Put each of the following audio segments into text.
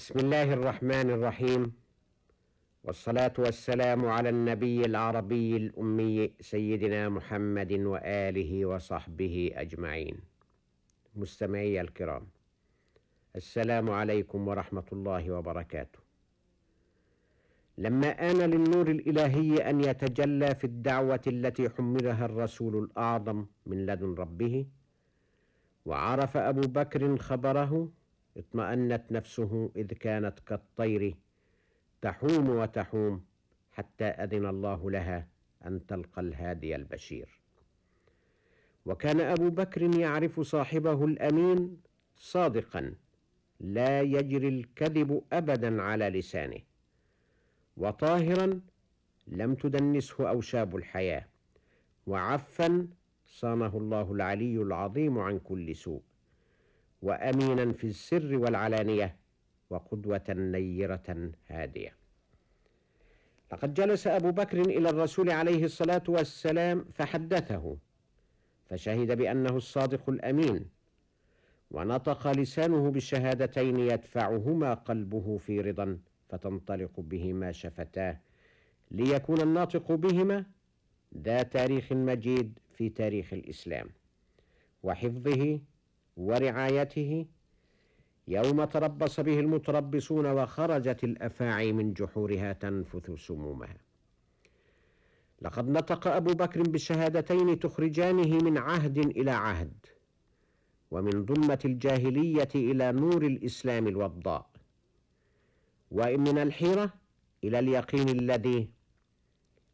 بسم الله الرحمن الرحيم. والصلاة والسلام على النبي العربي الأمي سيدنا محمد وآله وصحبه أجمعين. مستمعي الكرام السلام عليكم ورحمة الله وبركاته. لما آن للنور الإلهي أن يتجلى في الدعوة التي حملها الرسول الأعظم من لدن ربه وعرف أبو بكر خبره اطمأنت نفسه إذ كانت كالطير تحوم وتحوم حتى أذن الله لها أن تلقى الهادي البشير. وكان أبو بكر يعرف صاحبه الأمين صادقا لا يجري الكذب أبدا على لسانه وطاهرا لم تدنسه أوشاب الحياة وعفا صانه الله العلي العظيم عن كل سوء. وأمينا في السر والعلانية وقدوة نيرة هادية. لقد جلس أبو بكر إلى الرسول عليه الصلاة والسلام فحدثه فشهد بأنه الصادق الأمين ونطق لسانه بالشهادتين يدفعهما قلبه في رضا فتنطلق بهما شفتاه ليكون الناطق بهما ذا تاريخ مجيد في تاريخ الإسلام وحفظه ورعايته يوم تربص به المتربصون وخرجت الأفاعي من جحورها تنفث سمومها. لقد نطق أبو بكر بالشهادتين تخرجانه من عهد إلى عهد ومن ظلمه الجاهلية إلى نور الإسلام الوضاء ومن الحيرة إلى اليقين الذي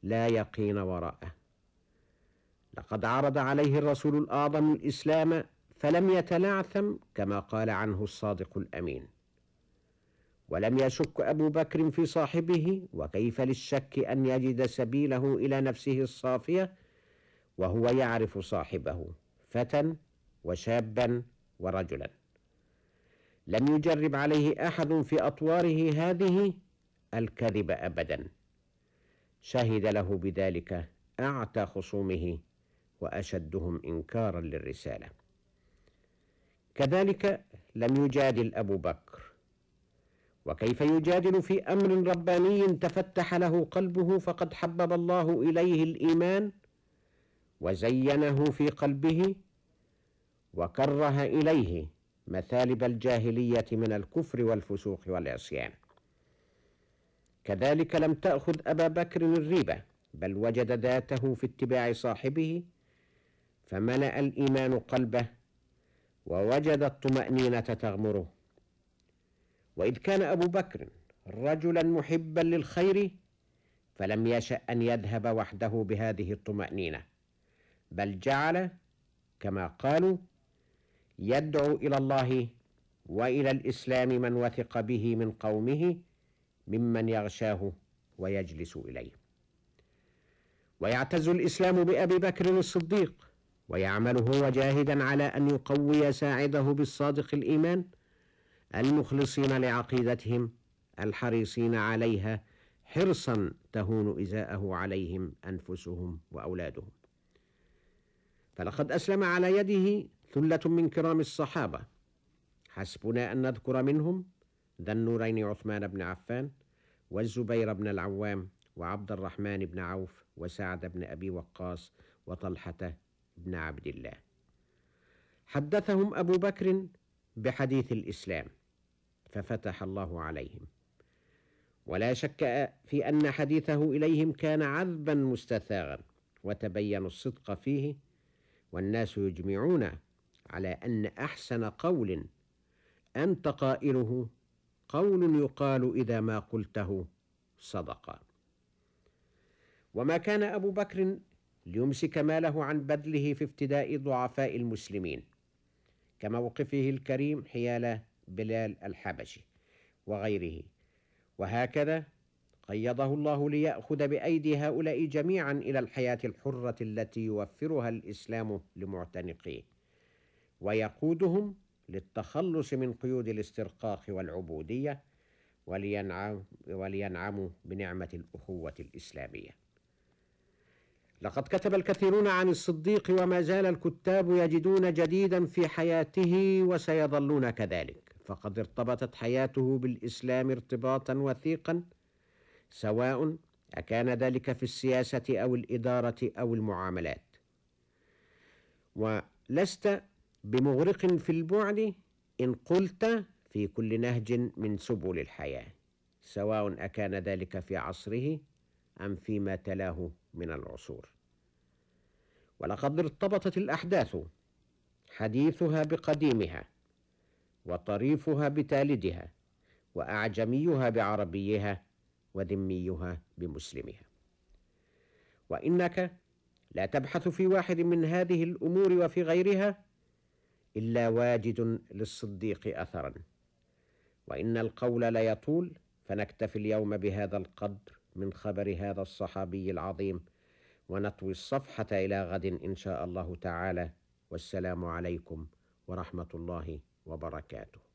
لا يقين وراءه. لقد عرض عليه الرسول الأعظم الإسلام فلم يتلعثم كما قال عنه الصادق الأمين. ولم يشك أبو بكر في صاحبه وكيف للشك أن يجد سبيله إلى نفسه الصافية؟ وهو يعرف صاحبه فتى وشابا ورجلا. لم يجرب عليه أحد في أطواره هذه الكذب ابدا. شهد له بذلك أعتى خصومه وأشدهم انكارا للرسالة. كذلك لم يجادل أبو بكر. وكيف يجادل في أمر رباني تفتح له قلبه فقد حبب الله إليه الإيمان وزينه في قلبه وكره إليه مثالب الجاهلية من الكفر والفسوق والعصيان. كذلك لم تأخذ أبا بكر الريبه بل وجد ذاته في اتباع صاحبه فملأ الإيمان قلبه ووجد الطمأنينة تغمره. وإذ كان أبو بكر رجلا محبا للخير فلم يشأ أن يذهب وحده بهذه الطمأنينة بل جعل كما قالوا يدعو إلى الله وإلى الإسلام من وثق به من قومه ممن يغشاه ويجلس إليه. ويعتز الإسلام بأبي بكر الصديق. ويعمل هو جاهدا على أن يقوي ساعده بالصادق الإيمان المخلصين لعقيدتهم الحريصين عليها حرصا تهون إزاءه عليهم أنفسهم وأولادهم. فلقد أسلم على يده ثلة من كرام الصحابة. حسبنا أن نذكر منهم ذا النورين عثمان بن عفان والزبير بن العوام وعبد الرحمن بن عوف وسعد بن أبي وقاص وطلحة بن عبد الله. حدثهم أبو بكر بحديث الإسلام ففتح الله عليهم. ولا شك في أن حديثه إليهم كان عذبا مستثاغا وتبين الصدق فيه والناس يجمعون على أن أحسن قول انت قائله قول يقال إذا ما قلته صدق وما كان أبو بكر ليمسك ماله عن بذله في افتداء ضعفاء المسلمين كموقفه الكريم حيال بلال الحبشي وغيره. وهكذا قيضه الله ليأخذ بأيدي هؤلاء جميعا إلى الحياة الحرة التي يوفرها الإسلام لمعتنقيه ويقودهم للتخلص من قيود الاسترقاق والعبودية ولينعموا بنعمة الأخوة الإسلامية. لقد كتب الكثيرون عن الصديق وما زال الكتاب يجدون جديدا في حياته وسيظلون كذلك. فقد ارتبطت حياته بالإسلام ارتباطا وثيقا سواء أكان ذلك في السياسة أو الإدارة أو المعاملات. ولست بمغرق في البعد إن قلت في كل نهج من سبل الحياة سواء أكان ذلك في عصره أم فيما تلاه. من العصور. ولقد ارتبطت الأحداث حديثها بقديمها وطريفها بتالدها وأعجميها بعربيها وذميها بمسلمها. وإنك لا تبحث في واحد من هذه الأمور وفي غيرها إلا واجد للصديق أثرا. وإن القول ليطول فنكتفي اليوم بهذا القدر من خبر هذا الصحابي العظيم ونطوي الصفحة إلى غد إن شاء الله تعالى. والسلام عليكم ورحمة الله وبركاته.